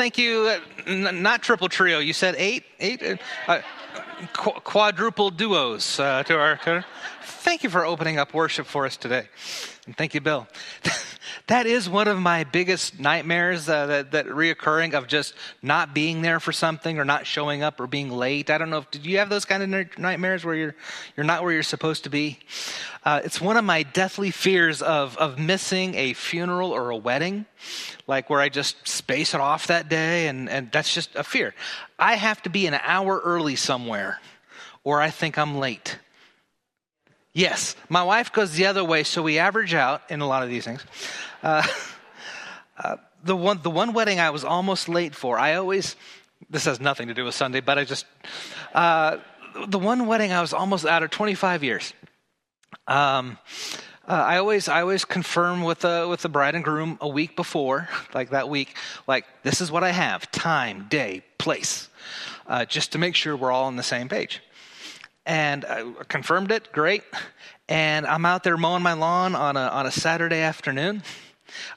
thank you. Uh, n- not triple trio. You said eight, eight, uh, uh qu- quadruple duos uh, to our. To our thank you for opening up worship for us today. And thank you, Bill. that is one of my biggest nightmares uh, that, that reoccurring of just not being there for something or not showing up or being late. I don't know if did you have those kind of nightmares where you're you're not where you're supposed to be. Uh, it's one of my deathly fears of of missing a funeral or a wedding, like where I just space it off that day, and and that's just a fear. I have to be an hour early somewhere, or I think I'm late. Yes, my wife goes the other way, so we average out in a lot of these things. Uh, uh, the one, the one wedding I was almost late for, I always, this has nothing to do with Sunday, but I just, uh, the one wedding I was almost out of 25 years. Um, uh, I always, I always confirm with the with the bride and groom a week before, like that week, like this is what I have: time, day, place, uh, just to make sure we're all on the same page and I confirmed it. Great. And I'm out there mowing my lawn on a, on a Saturday afternoon.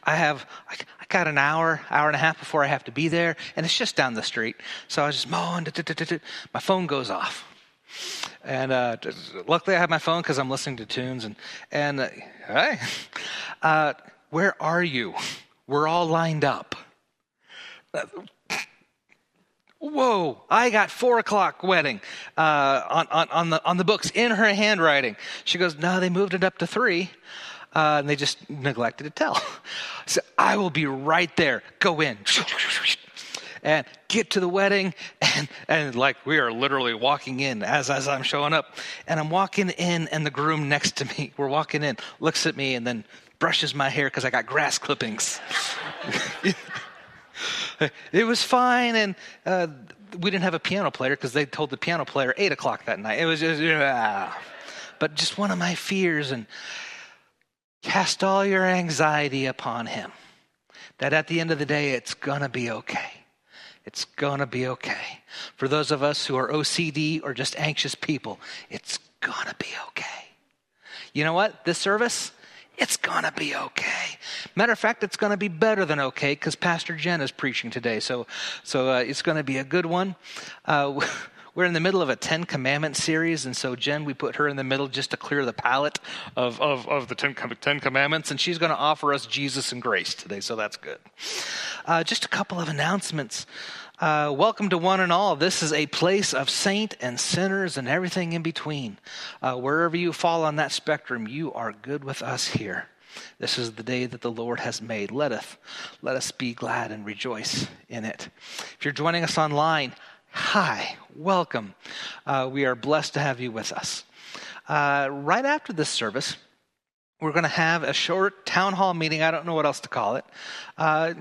I have, I, got an hour, hour and a half before I have to be there, and it's just down the street. So I was just mowing. My phone goes off. And uh, luckily, I have my phone because I'm listening to tunes. And, and uh, hey, uh, where are you? We're all lined up whoa, I got four o'clock wedding uh, on, on, on, the, on the books in her handwriting. She goes, no, they moved it up to three. Uh, and they just neglected to tell. So I will be right there. Go in. And get to the wedding, and, and like we are literally walking in as, as I'm showing up. And I'm walking in, and the groom next to me, we're walking in, looks at me, and then brushes my hair because I got grass clippings. it was fine, and uh, we didn't have a piano player because they told the piano player eight o'clock that night. It was just, uh, but just one of my fears, and cast all your anxiety upon Him. That at the end of the day, it's gonna be okay. It's gonna be okay. For those of us who are OCD or just anxious people, it's gonna be okay. You know what? This service, it's going to be okay. Matter of fact, it's going to be better than okay because Pastor Jen is preaching today. So, so uh, it's going to be a good one. Uh, we're in the middle of a Ten Commandments series, and so Jen, we put her in the middle just to clear the palate of, of, of the ten, ten, Commandments, and she's going to offer us Jesus and grace today, so that's good. Uh, just a couple of announcements. Uh, welcome to one and all. This is a place of saint and sinners and everything in between. Uh, wherever you fall on that spectrum, you are good with us here. This is the day that the Lord has made. Let us, let us be glad and rejoice in it. If you're joining us online, hi, welcome. Uh, we are blessed to have you with us. Uh, right after this service, we're going to have a short town hall meeting. I don't know what else to call it. Uh,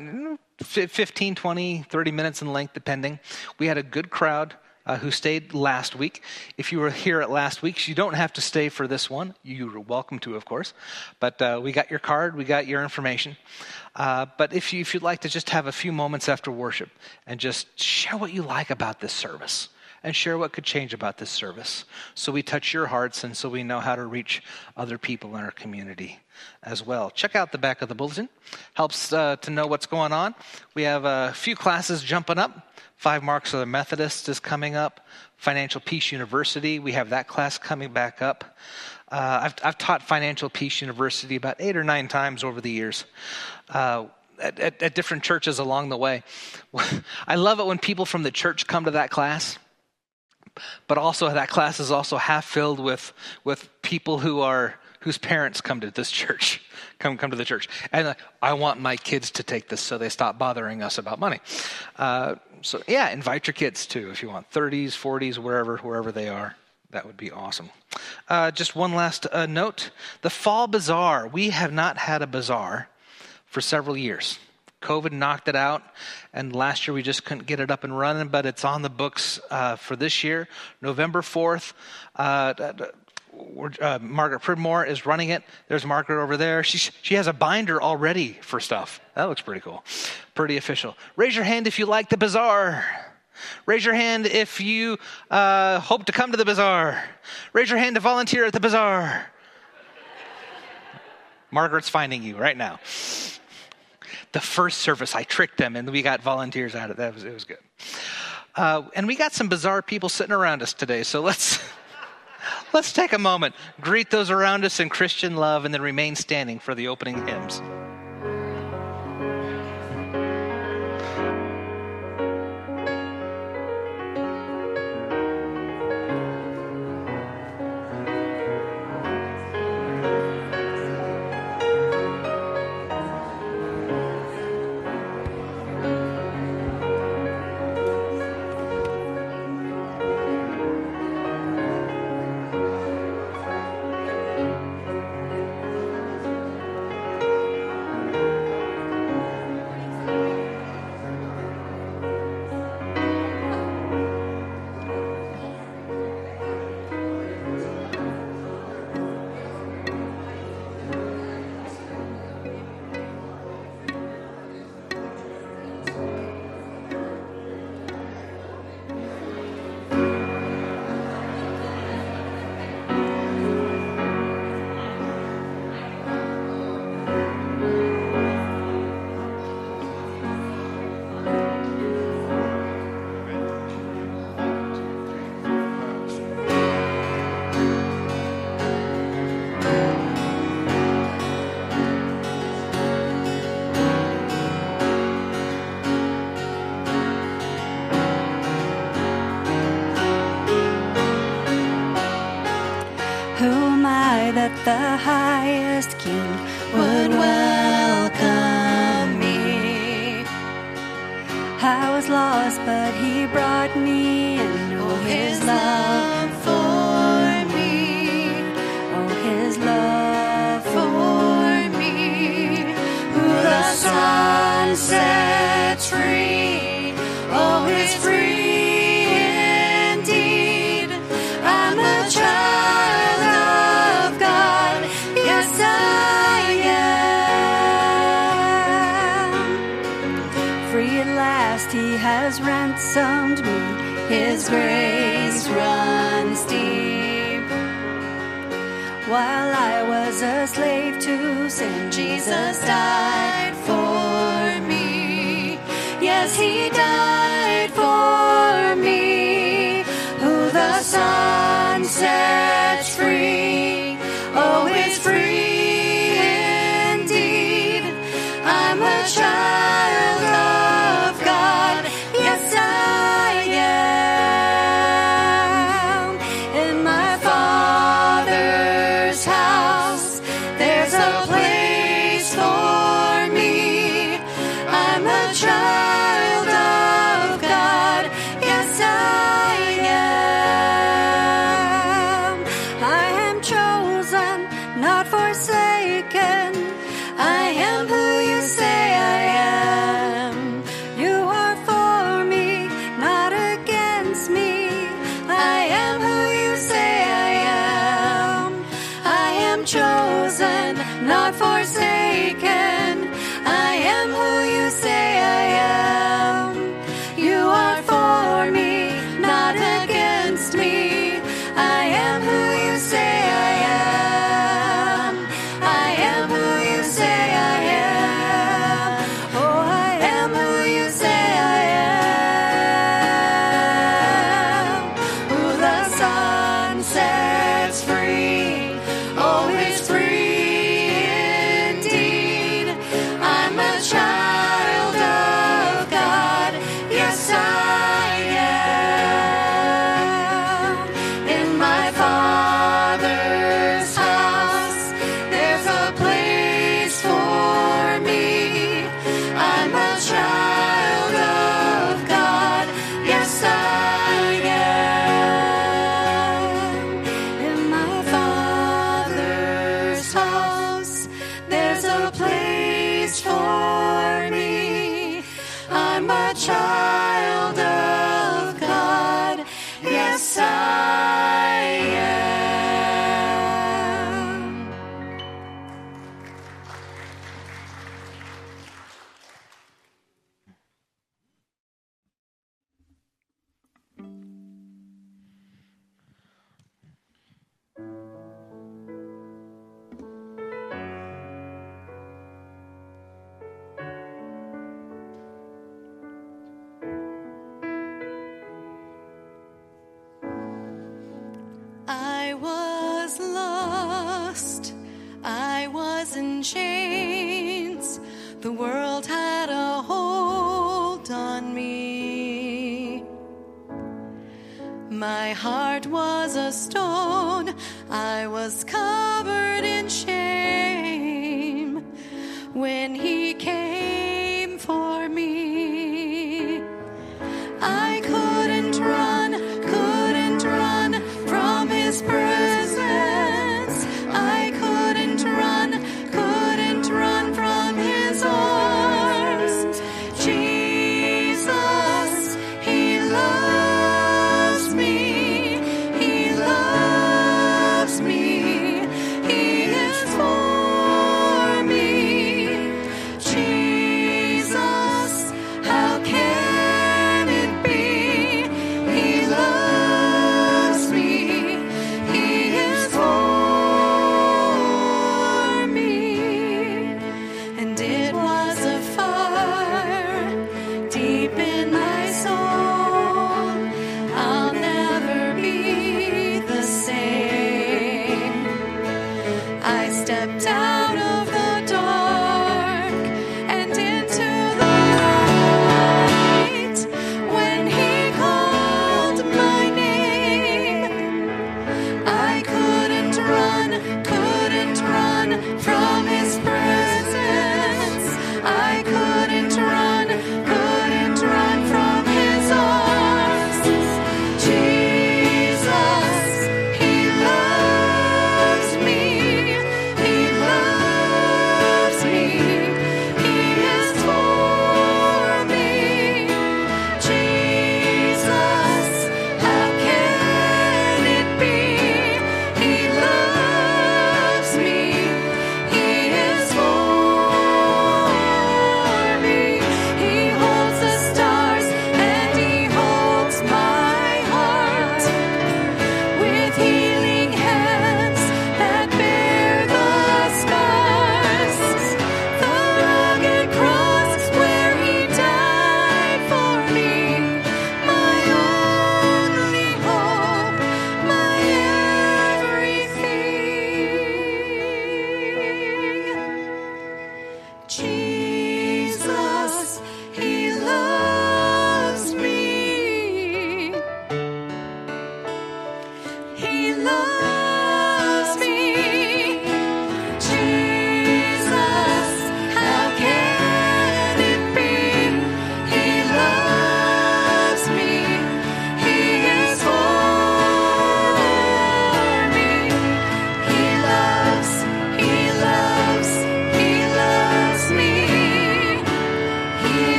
15, 20, 30 minutes in length, depending. We had a good crowd. Uh, who stayed last week. If you were here at last week's, you don't have to stay for this one. You're welcome to, of course. But uh, we got your card, we got your information. Uh, but if, you, if you'd like to just have a few moments after worship and just share what you like about this service, and share what could change about this service so we touch your hearts and so we know how to reach other people in our community as well. Check out the back of the bulletin, helps uh, to know what's going on. We have a few classes jumping up. Five Marks of the Methodist is coming up. Financial Peace University, we have that class coming back up. Uh, I've, I've, taught Financial Peace University about eight or nine times over the years. Uh, at, at, at, different churches along the way. I love it when people from the church come to that class but also that class is also half filled with with people who are whose parents come to this church come come to the church. And uh, i want my kids to take this so they stop bothering us about money. Uh, so yeah invite your kids too if you want. 30s 40s wherever wherever they are. That would be awesome. Uh, just one last uh, note. The fall bazaar. We have not had a bazaar for several years COVID knocked it out, and last year we just couldn't get it up and running, but it's on the books uh, for this year, November 4th. Uh, uh, Margaret Pridmore is running it. There's Margaret over there. She, she has a binder already for stuff. That looks pretty cool. Pretty official. Raise your hand if you like the bazaar. Raise your hand if you uh, hope to come to the bazaar. Raise your hand to volunteer at the bazaar. Margaret's finding you right now the first service, I tricked them, and we got volunteers out of that. Was, it was good. Uh, and we got some bizarre people sitting around us today, so let's. let's take a moment, greet those around us in Christian love, and then remain standing for the opening hymns. the high. slave to sin. Jesus died for me. Yes, he died.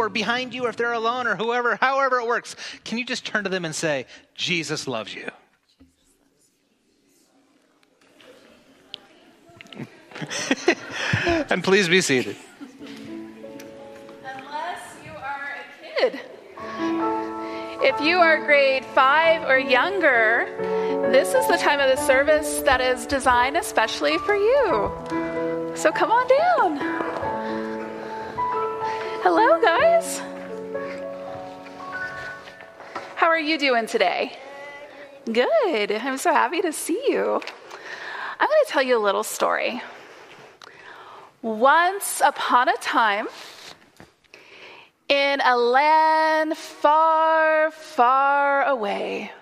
Or behind you, or if they're alone or whoever, however it works, can you just turn to them and say, Jesus loves you? and please be seated. Unless you are a kid. If you are grade five or younger, this is the time of the service that is designed especially for you. So come on down. Hello, guys. How are you doing today? Good. I'm so happy to see you. I'm going to tell you a little story. Once upon a time, in a land far, far away,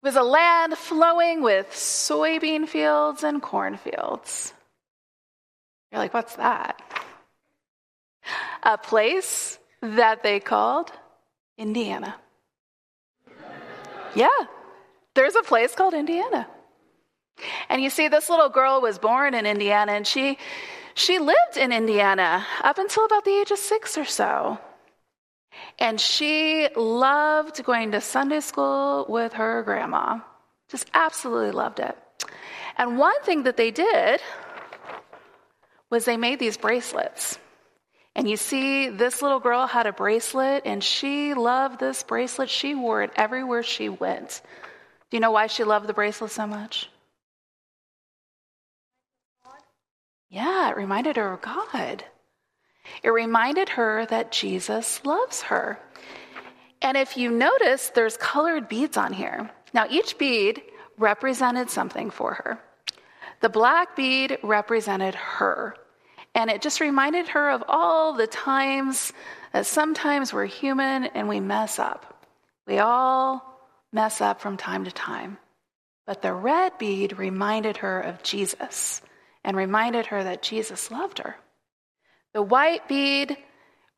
was a land flowing with soybean fields and cornfields. You're like, what's that? A place that they called Indiana. Yeah, there's a place called Indiana. And you see, this little girl was born in Indiana, and she she lived in Indiana up until about the age of six or so. And she loved going to Sunday school with her grandma. Just absolutely loved it. And one thing that they did was they made these bracelets. And you see, this little girl had a bracelet and she loved this bracelet. She wore it everywhere she went. Do you know why she loved the bracelet so much? Yeah, it reminded her of God. It reminded her that Jesus loves her. And if you notice, there's colored beads on here. Now, each bead represented something for her. The black bead represented her. And it just reminded her of all the times that sometimes we're human and we mess up. We all mess up from time to time. But the red bead reminded her of Jesus and reminded her that Jesus loved her. The white bead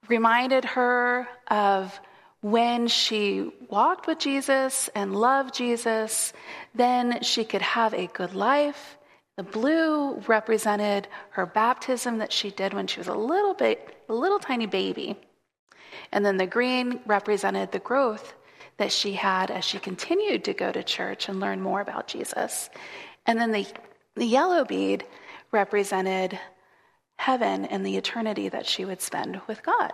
reminded her of when she walked with Jesus and loved Jesus, then she could have a good life. The blue represented her baptism that she did when she was a little bit, a little tiny baby. And then the green represented the growth that she had as she continued to go to church and learn more about Jesus. And then the, the yellow bead represented heaven and the eternity that she would spend with God.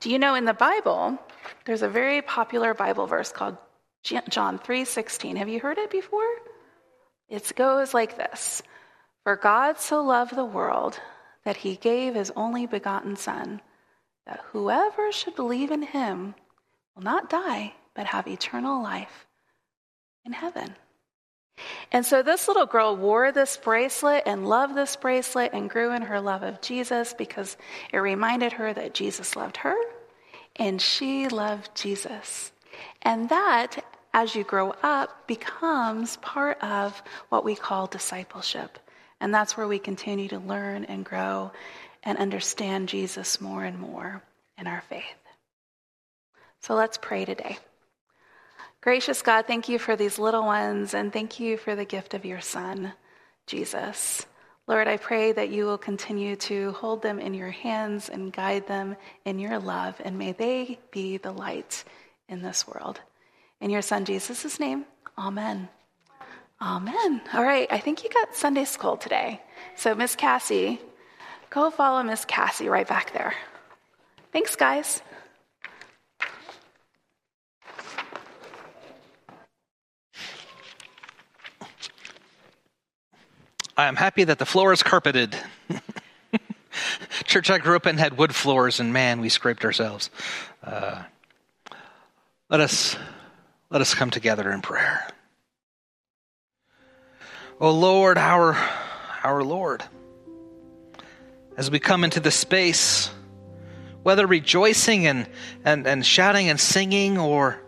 Do you know in the Bible, there's a very popular Bible verse called John 3:16. Have you heard it before? It goes like this. For God so loved the world that he gave his only begotten son that whoever should believe in him will not die but have eternal life in heaven. And so this little girl wore this bracelet and loved this bracelet and grew in her love of Jesus because it reminded her that Jesus loved her and she loved Jesus. And that, as you grow up, becomes part of what we call discipleship. And that's where we continue to learn and grow and understand Jesus more and more in our faith. So let's pray today. Gracious God, thank you for these little ones and thank you for the gift of your Son, Jesus. Lord, I pray that you will continue to hold them in your hands and guide them in your love, and may they be the light in this world. In your Son Jesus' name, amen. Amen. All right, I think you got Sunday school today. So, Miss Cassie, go follow Miss Cassie right back there. Thanks, guys. I am happy that the floor is carpeted. Church I grew up in had wood floors, and man, we scraped ourselves. Uh, let us let us come together in prayer. Oh Lord, our our Lord, as we come into the space, whether rejoicing and, and, and shouting and singing, or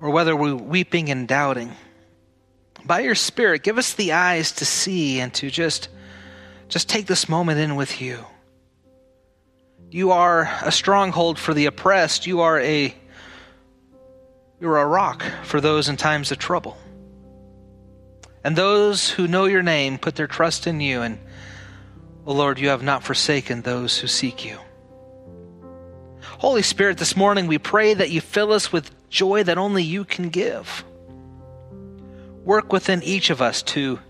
or whether we're weeping and doubting by your spirit give us the eyes to see and to just just take this moment in with you you are a stronghold for the oppressed you are a you're a rock for those in times of trouble. And those who know your name put their trust in you and oh lord you have not forsaken those who seek you. Holy spirit this morning we pray that you fill us with joy that only you can give. Work within each of us to,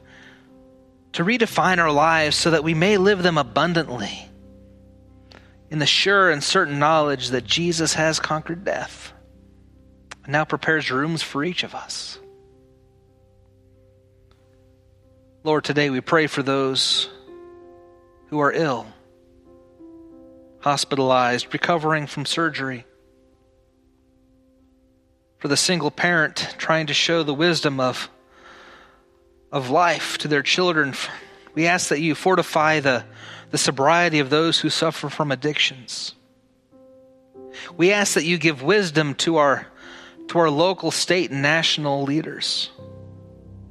to redefine our lives so that we may live them abundantly in the sure and certain knowledge that Jesus has conquered death and now prepares rooms for each of us. Lord, today we pray for those who are ill, hospitalized, recovering from surgery. For the single parent trying to show the wisdom of of life to their children. We ask that you fortify the, the sobriety of those who suffer from addictions. We ask that you give wisdom to our, to our local, state, and national leaders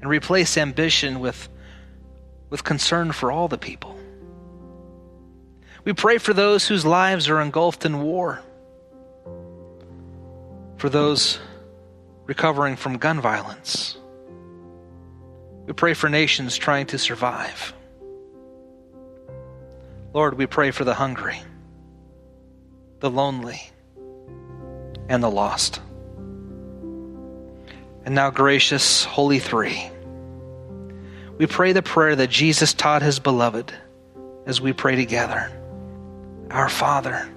and replace ambition with, with concern for all the people. We pray for those whose lives are engulfed in war, for those recovering from gun violence we pray for nations trying to survive. Lord, we pray for the hungry, the lonely, and the lost. And now, gracious Holy Three, we pray the prayer that Jesus taught his beloved as we pray together. Our Father,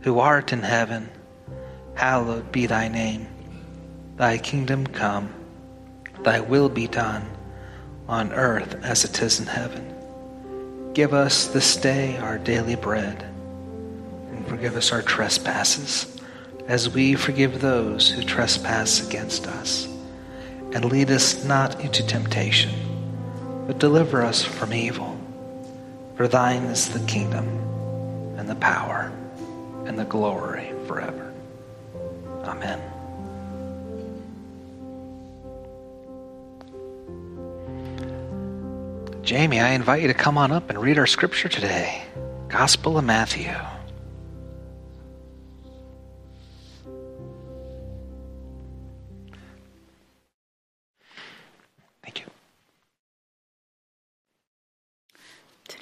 who art in heaven, hallowed be thy name. Thy kingdom come, thy will be done, on earth as it is in heaven. Give us this day our daily bread, and forgive us our trespasses, as we forgive those who trespass against us. And lead us not into temptation, but deliver us from evil. For thine is the kingdom, and the power, and the glory forever. Amen. Jamie, I invite you to come on up and read our scripture today Gospel of Matthew.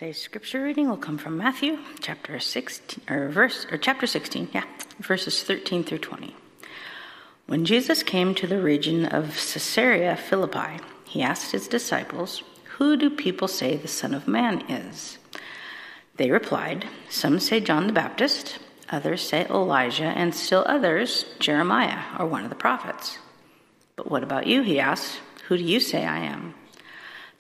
Today's scripture reading will come from Matthew chapter 16 or verse or chapter 16, yeah, verses 13 through 20. When Jesus came to the region of Caesarea Philippi, he asked his disciples, "Who do people say the Son of Man is?" They replied, "Some say John the Baptist, others say Elijah, and still others Jeremiah or one of the prophets." "But what about you?" he asked. "Who do you say I am?"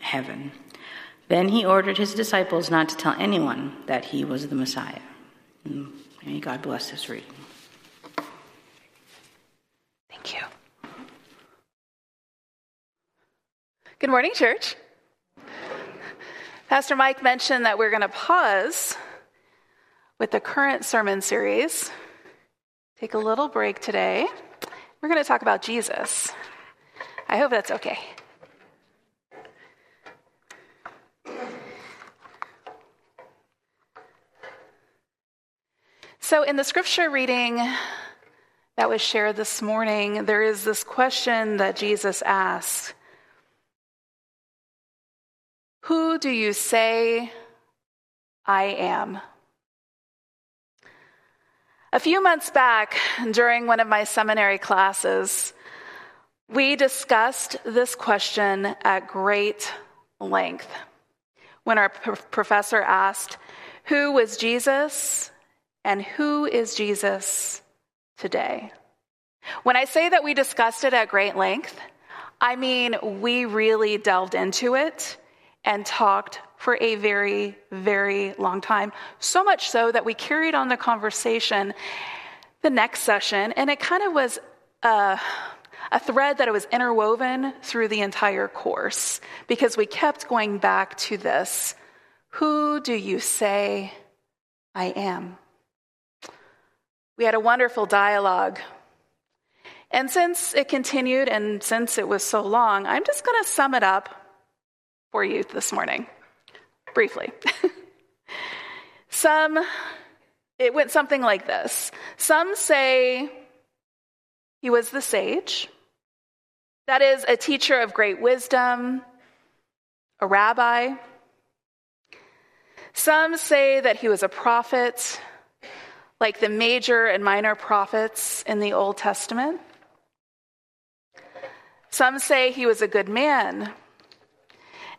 heaven. Then he ordered his disciples not to tell anyone that he was the Messiah. Mm, may God bless this reading. Thank you. Good morning, church. Pastor Mike mentioned that we're going to pause with the current sermon series, take a little break today. We're going to talk about Jesus. I hope that's okay. So, in the scripture reading that was shared this morning, there is this question that Jesus asked Who do you say I am? A few months back, during one of my seminary classes, we discussed this question at great length. When our professor asked, Who was Jesus? And who is Jesus today? When I say that we discussed it at great length, I mean we really delved into it and talked for a very, very long time. So much so that we carried on the conversation the next session, and it kind of was a, a thread that was interwoven through the entire course because we kept going back to this Who do you say I am? We had a wonderful dialogue. And since it continued and since it was so long, I'm just going to sum it up for you this morning, briefly. Some, it went something like this. Some say he was the sage, that is, a teacher of great wisdom, a rabbi. Some say that he was a prophet, like the major and minor prophets in the Old Testament. Some say he was a good man.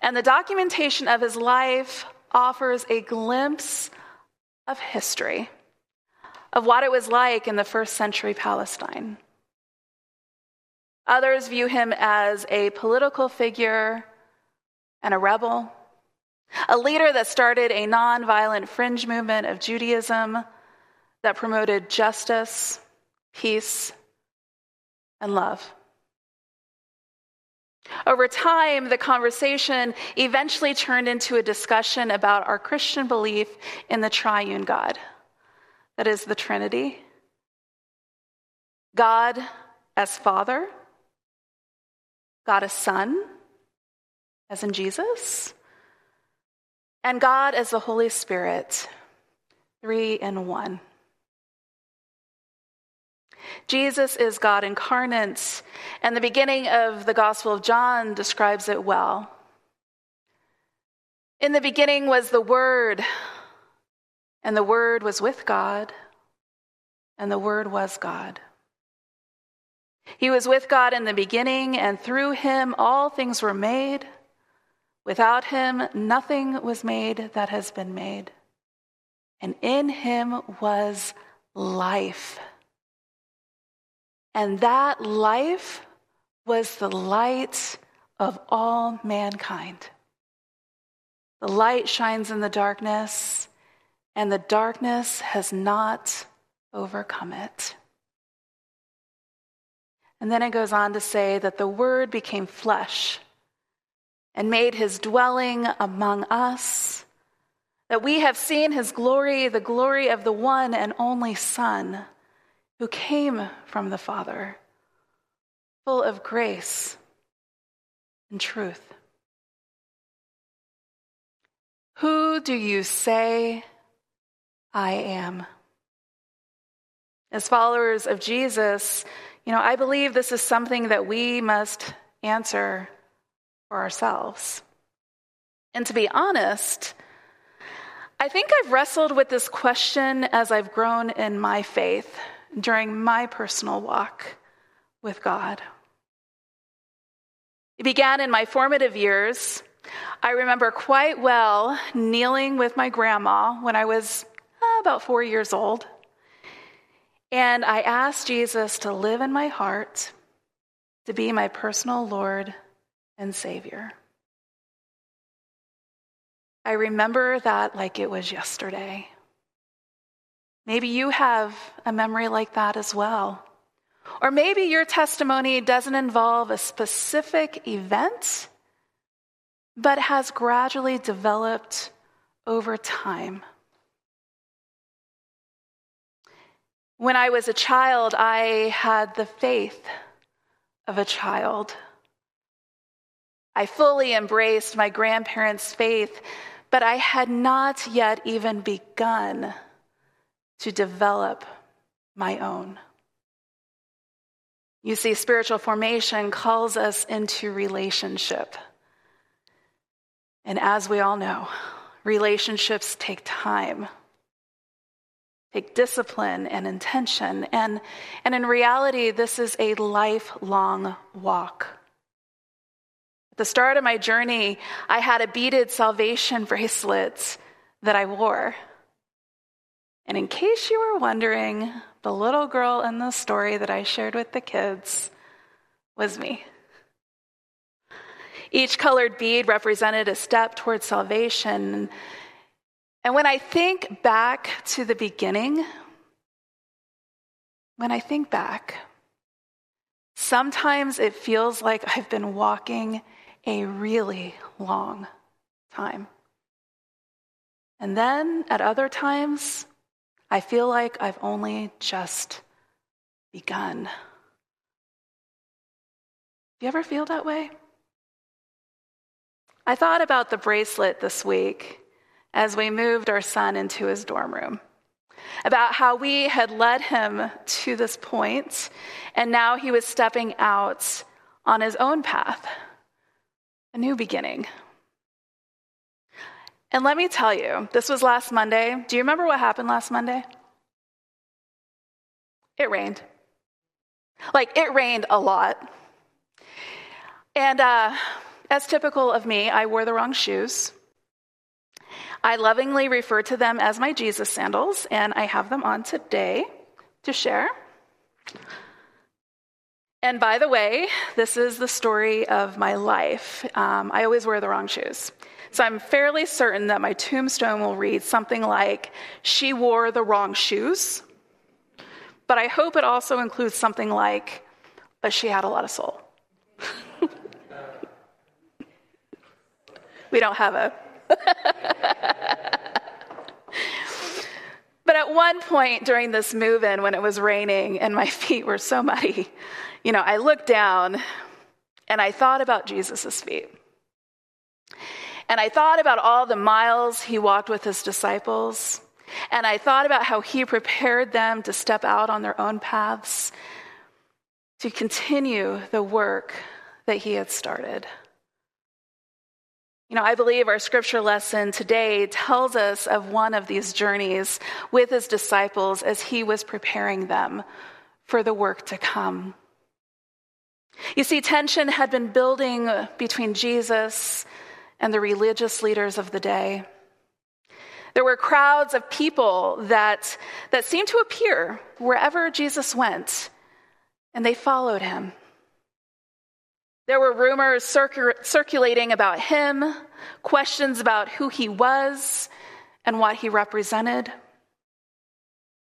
And the documentation of his life offers a glimpse of history, of what it was like in the first century Palestine. Others view him as a political figure and a rebel, a leader that started a nonviolent fringe movement of Judaism that promoted justice, peace, and love. Over time, the conversation eventually turned into a discussion about our Christian belief in the triune God that is, the Trinity. God as Father, God as Son, as in Jesus, and God as the Holy Spirit, three in one. Jesus is God incarnate, and the beginning of the Gospel of John describes it well. In the beginning was the Word, and the Word was with God, and the Word was God. He was with God in the beginning, and through him all things were made. Without him, nothing was made that has been made. And in him was life. And that life was the light of all mankind. The light shines in the darkness, and the darkness has not overcome it. And then it goes on to say that the Word became flesh and made his dwelling among us, that we have seen his glory, the glory of the one and only Son who came from the Father, full of grace and truth. Who do you say I am? As followers of Jesus, you know, I believe this is something that we must answer for ourselves. And to be honest, I think I've wrestled with this question as I've grown in my faith during my personal walk with God. It began in my formative years. I remember quite well kneeling with my grandma when I was uh, about four years old. And I asked Jesus to live in my heart, to be my personal Lord and Savior. I remember that like it was yesterday. Maybe you have a memory like that as well. Or maybe your testimony doesn't involve a specific event, but has gradually developed over time. When I was a child, I had the faith of a child. I fully embraced my grandparents' faith, but I had not yet even begun to develop my own. You see, spiritual formation calls us into relationship. And as we all know, relationships take time, take discipline and intention. And, and in reality, this is a lifelong walk. At the start of my journey, I had a beaded salvation bracelet that I wore. And in case you were wondering, the little girl in the story that I shared with the kids was me. Each colored bead represented a step towards salvation. And when I think back to the beginning, when I think back, sometimes it feels like I've been walking a really long time. And then at other times, I feel like I've only just begun. Do you ever feel that way? I thought about the bracelet this week as we moved our son into his dorm room, about how we had led him to this point, and now he was stepping out on his own path, a new beginning. And let me tell you, this was last Monday. Do you remember what happened last Monday? It rained. Like, it rained a lot. And uh, as typical of me, I wore the wrong shoes. I lovingly refer to them as my Jesus sandals, and I have them on today to share. And by the way, this is the story of my life. Um, I always wear the wrong shoes. So I'm fairly certain that my tombstone will read something like, She wore the wrong shoes. But I hope it also includes something like, But she had a lot of soul. we don't have a. but at one point during this move in, when it was raining and my feet were so muddy, you know, I looked down and I thought about Jesus' feet. And I thought about all the miles he walked with his disciples And I thought about how he prepared them to step out on their own paths, to continue the work that he had started. You know, I believe our scripture lesson today tells us of one of these journeys with his disciples as he was preparing them for the work to come. You see, tension had been building between Jesus and the religious leaders of the day. There were crowds of people that, that seemed to appear wherever Jesus went, and they followed him. There were rumors circul- circulating about him, questions about who he was and what he represented.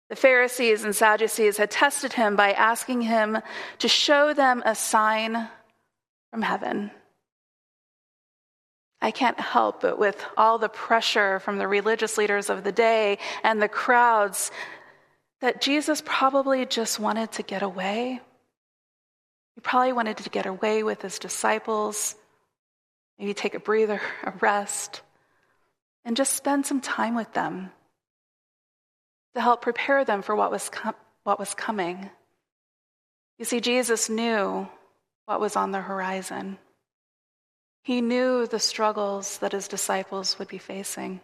The Pharisees and Sadducees had tested him by asking him to show them a sign from heaven. I can't help but with all the pressure from the religious leaders of the day and the crowds that Jesus probably just wanted to get away. He probably wanted to get away with his disciples, maybe take a breather, a rest, and just spend some time with them to help prepare them for what was, com- what was coming. You see, Jesus knew what was on the horizon. He knew the struggles that his disciples would be facing.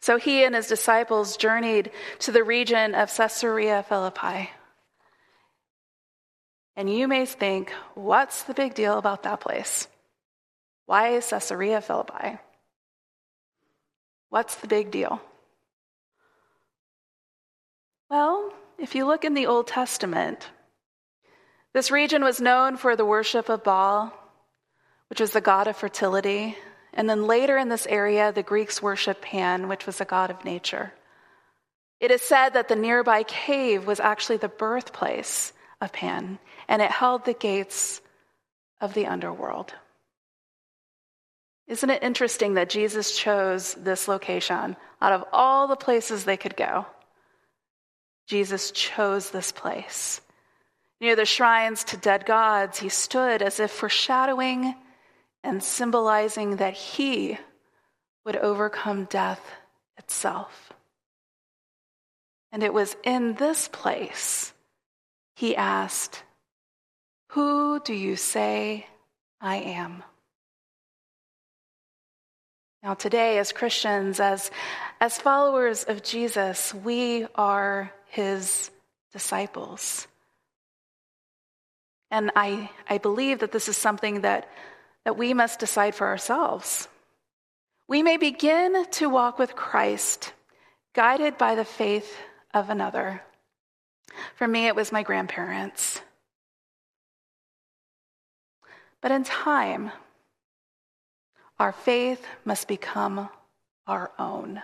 So he and his disciples journeyed to the region of Caesarea Philippi. And you may think, what's the big deal about that place? Why Caesarea Philippi? What's the big deal? Well, if you look in the Old Testament, this region was known for the worship of Baal, which was the god of fertility. And then later in this area, the Greeks worshiped Pan, which was a god of nature. It is said that the nearby cave was actually the birthplace of Pan, and it held the gates of the underworld. Isn't it interesting that Jesus chose this location out of all the places they could go? Jesus chose this place. Near the shrines to dead gods, he stood as if foreshadowing and symbolizing that he would overcome death itself. And it was in this place he asked, Who do you say I am? Now, today, as Christians, as, as followers of Jesus, we are his disciples. And I, I believe that this is something that, that we must decide for ourselves. We may begin to walk with Christ, guided by the faith of another. For me, it was my grandparents. But in time, our faith must become our own.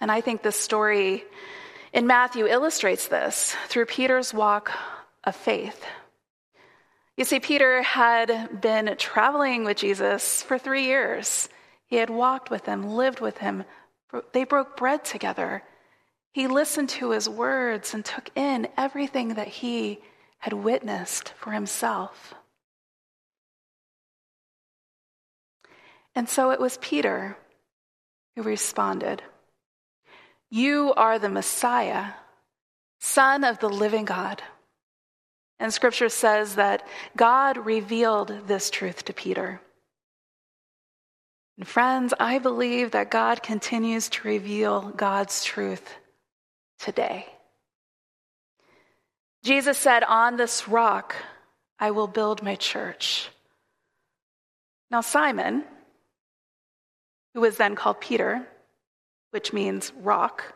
And I think this story in Matthew illustrates this through Peter's walk of faith. You see, Peter had been traveling with Jesus for three years. He had walked with him, lived with him. They broke bread together. He listened to his words and took in everything that he had witnessed for himself. And so it was Peter who responded. You are the Messiah, Son of the living God. And scripture says that God revealed this truth to Peter. And friends, I believe that God continues to reveal God's truth today. Jesus said, On this rock I will build my church. Now, Simon, who was then called Peter, which means rock.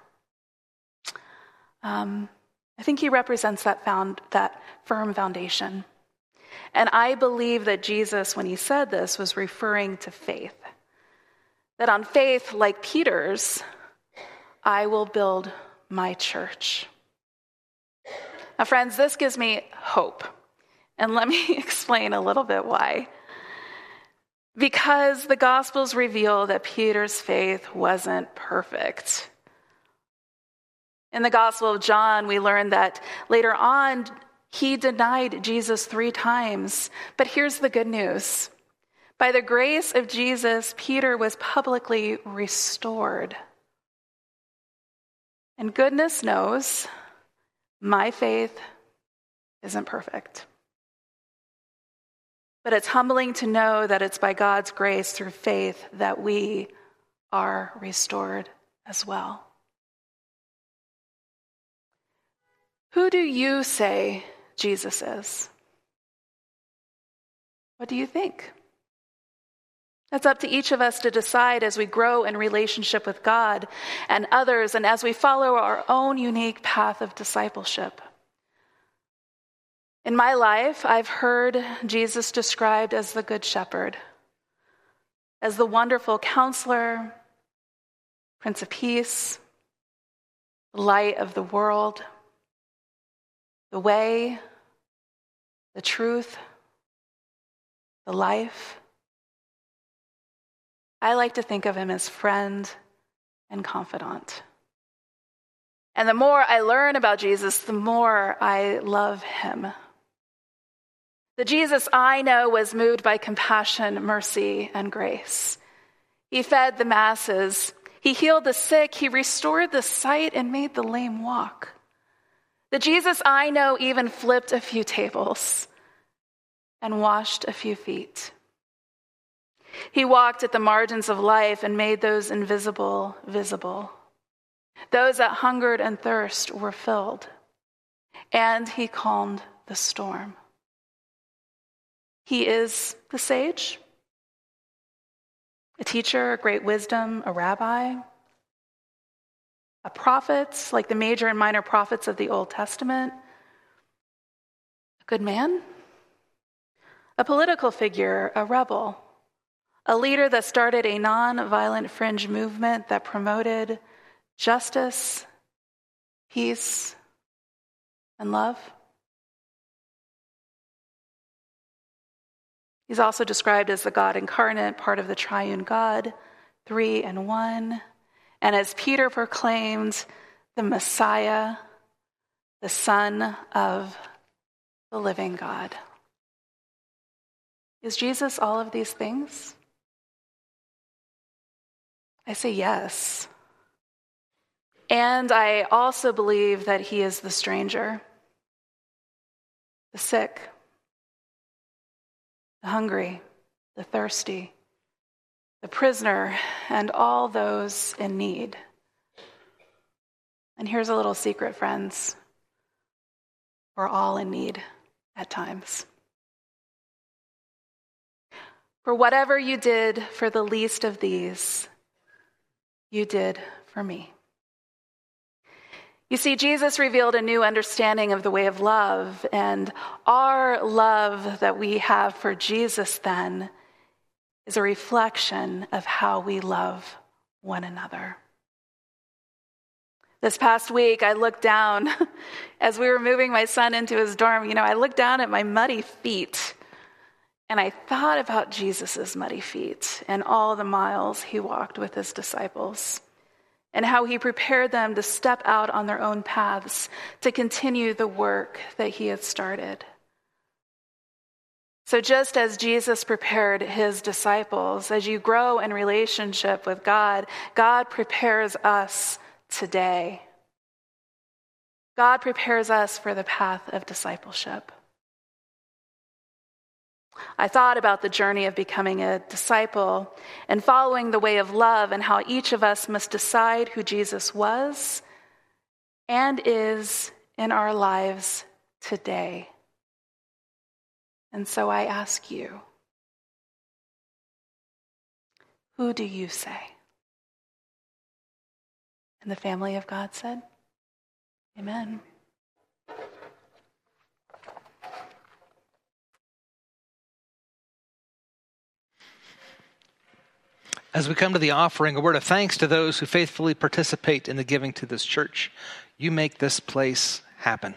Um, I think he represents that, found, that firm foundation. And I believe that Jesus, when he said this, was referring to faith. That on faith, like Peter's, I will build my church. Now, friends, this gives me hope. And let me explain a little bit why. Because the Gospels reveal that Peter's faith wasn't perfect. In the Gospel of John, we learn that later on, he denied Jesus three times. But here's the good news By the grace of Jesus, Peter was publicly restored. And goodness knows my faith isn't perfect. But it's humbling to know that it's by God's grace through faith that we are restored as well. Who do you say Jesus is? What do you think? It's up to each of us to decide as we grow in relationship with God and others and as we follow our own unique path of discipleship. In my life, I've heard Jesus described as the Good Shepherd, as the wonderful counselor, Prince of Peace, light of the world, the way, the truth, the life. I like to think of him as friend and confidant. And the more I learn about Jesus, the more I love him. The Jesus I know was moved by compassion, mercy, and grace. He fed the masses, he healed the sick, he restored the sight, and made the lame walk. The Jesus I know even flipped a few tables and washed a few feet. He walked at the margins of life and made those invisible visible. Those that hungered and thirst were filled, and he calmed the storm. He is the sage, a teacher, a great wisdom, a rabbi, Uh, a prophet, like the major and minor prophets of the Old Testament, a good man, a political figure, a rebel, a leader that started a non-violent fringe movement that promoted justice, peace, and love. He's also described as the God incarnate, part of the triune God, three and one. And as Peter proclaimed, the Messiah, the Son of the living God. Is Jesus all of these things? I say yes. And I also believe that he is the stranger, the sick, the hungry, the thirsty, the prisoner, and all those in need. And here's a little secret, friends we're all in need at times. For whatever you did for the least of these, you did for me. You see, Jesus revealed a new understanding of the way of love, and our love that we have for Jesus then is a reflection of how we love one another. This past week, I looked down as we were moving my son into his dorm. You know, I looked down at my muddy feet and I thought about Jesus' muddy feet and all the miles he walked with his disciples and how he prepared them to step out on their own paths to continue the work that he had started. So, just as Jesus prepared his disciples, as you grow in relationship with God, God prepares us today. God prepares us for the path of discipleship. I thought about the journey of becoming a disciple and following the way of love and how each of us must decide who Jesus was and is in our lives today. And so I ask you, who do you say? And the family of God said, Amen. As we come to the offering, a word of thanks to those who faithfully participate in the giving to this church. You make this place happen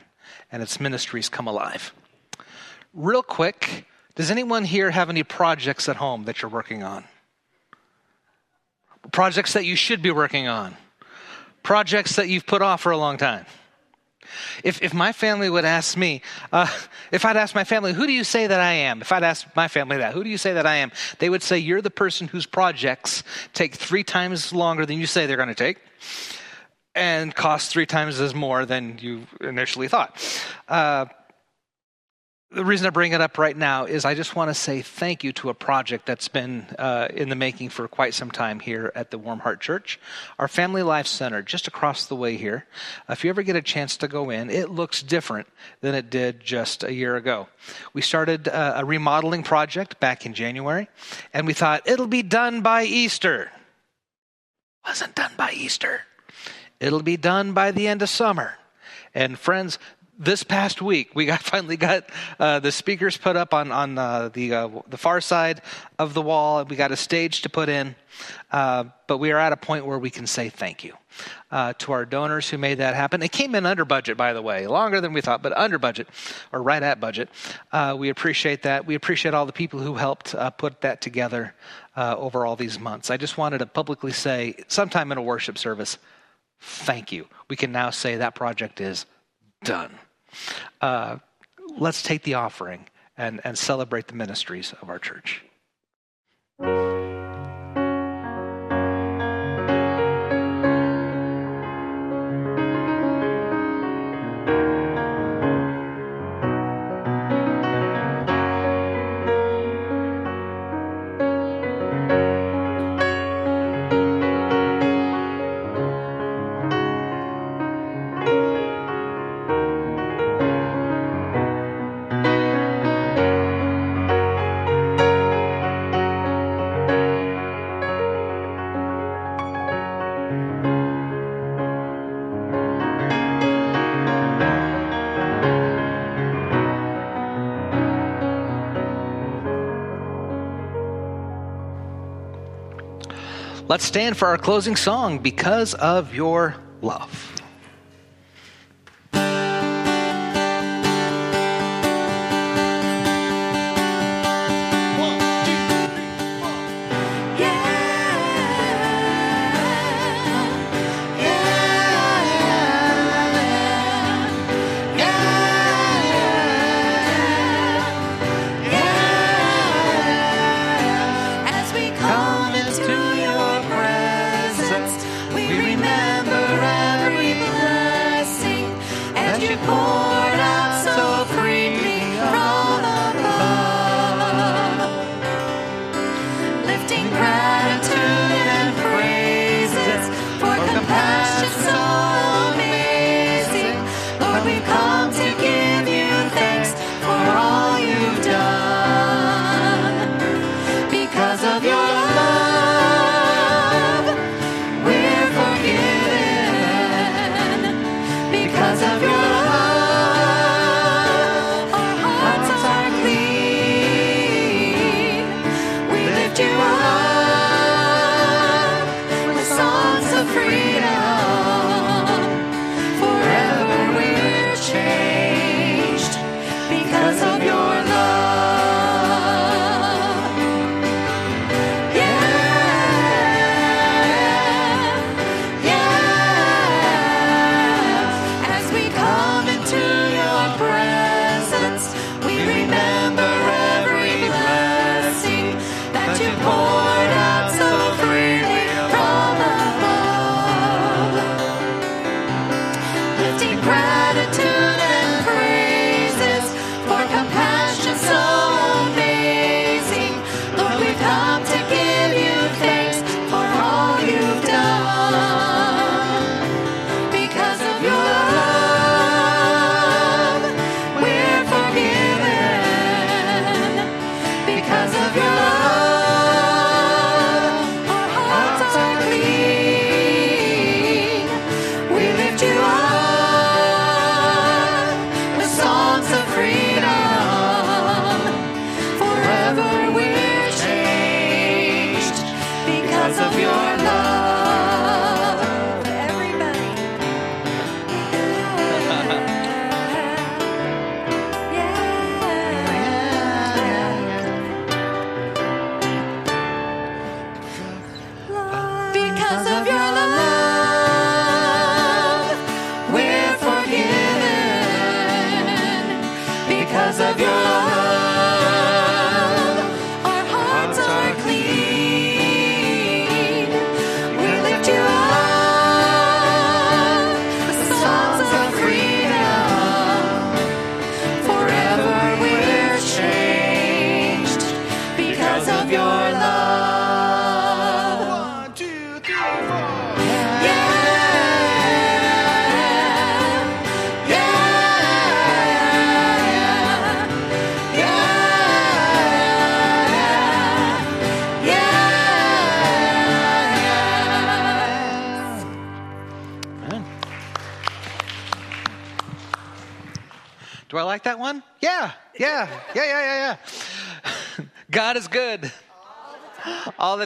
and its ministries come alive. Real quick, does anyone here have any projects at home that you're working on? Projects that you should be working on? Projects that you've put off for a long time? If, if my family would ask me, uh, if I'd ask my family, who do you say that I am? If I'd ask my family that, who do you say that I am? They would say, you're the person whose projects take three times longer than you say they're going to take and cost three times as more than you initially thought. Uh, the reason I bring it up right now is I just want to say thank you to a project that's been uh, in the making for quite some time here at the Warm Heart Church. Our Family Life Center, just across the way here. If you ever get a chance to go in, it looks different than it did just a year ago. We started uh, a remodeling project back in January, and we thought it'll be done by Easter. Wasn't done by Easter. It'll be done by the end of summer. And friends, this past week, we got finally got uh, the speakers put up on on uh, the uh, the far side of the wall, we got a stage to put in. Uh, but we are at a point where we can say thank you uh, to our donors who made that happen. It came in under budget, by the way, longer than we thought, but under budget or right at budget. Uh, we appreciate that. We appreciate all the people who helped put that together over all these months. I just wanted to publicly say, sometime in a worship service, thank you. We can now say that project is done. Uh, let's take the offering and, and celebrate the ministries of our church. Let's stand for our closing song, Because of Your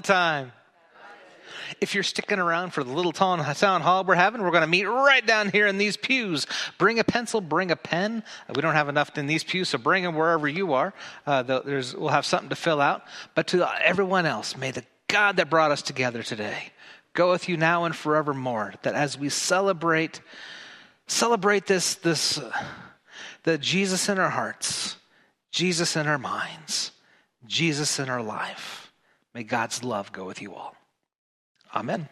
the time. If you're sticking around for the little town hall we're having, we're going to meet right down here in these pews. Bring a pencil, bring a pen. We don't have enough in these pews, so bring them wherever you are. Uh, there's, we'll have something to fill out. But to everyone else, may the God that brought us together today go with you now and forevermore. That as we celebrate, celebrate this, this, uh, the Jesus in our hearts, Jesus in our minds, Jesus in our life. May God's love go with you all. Amen.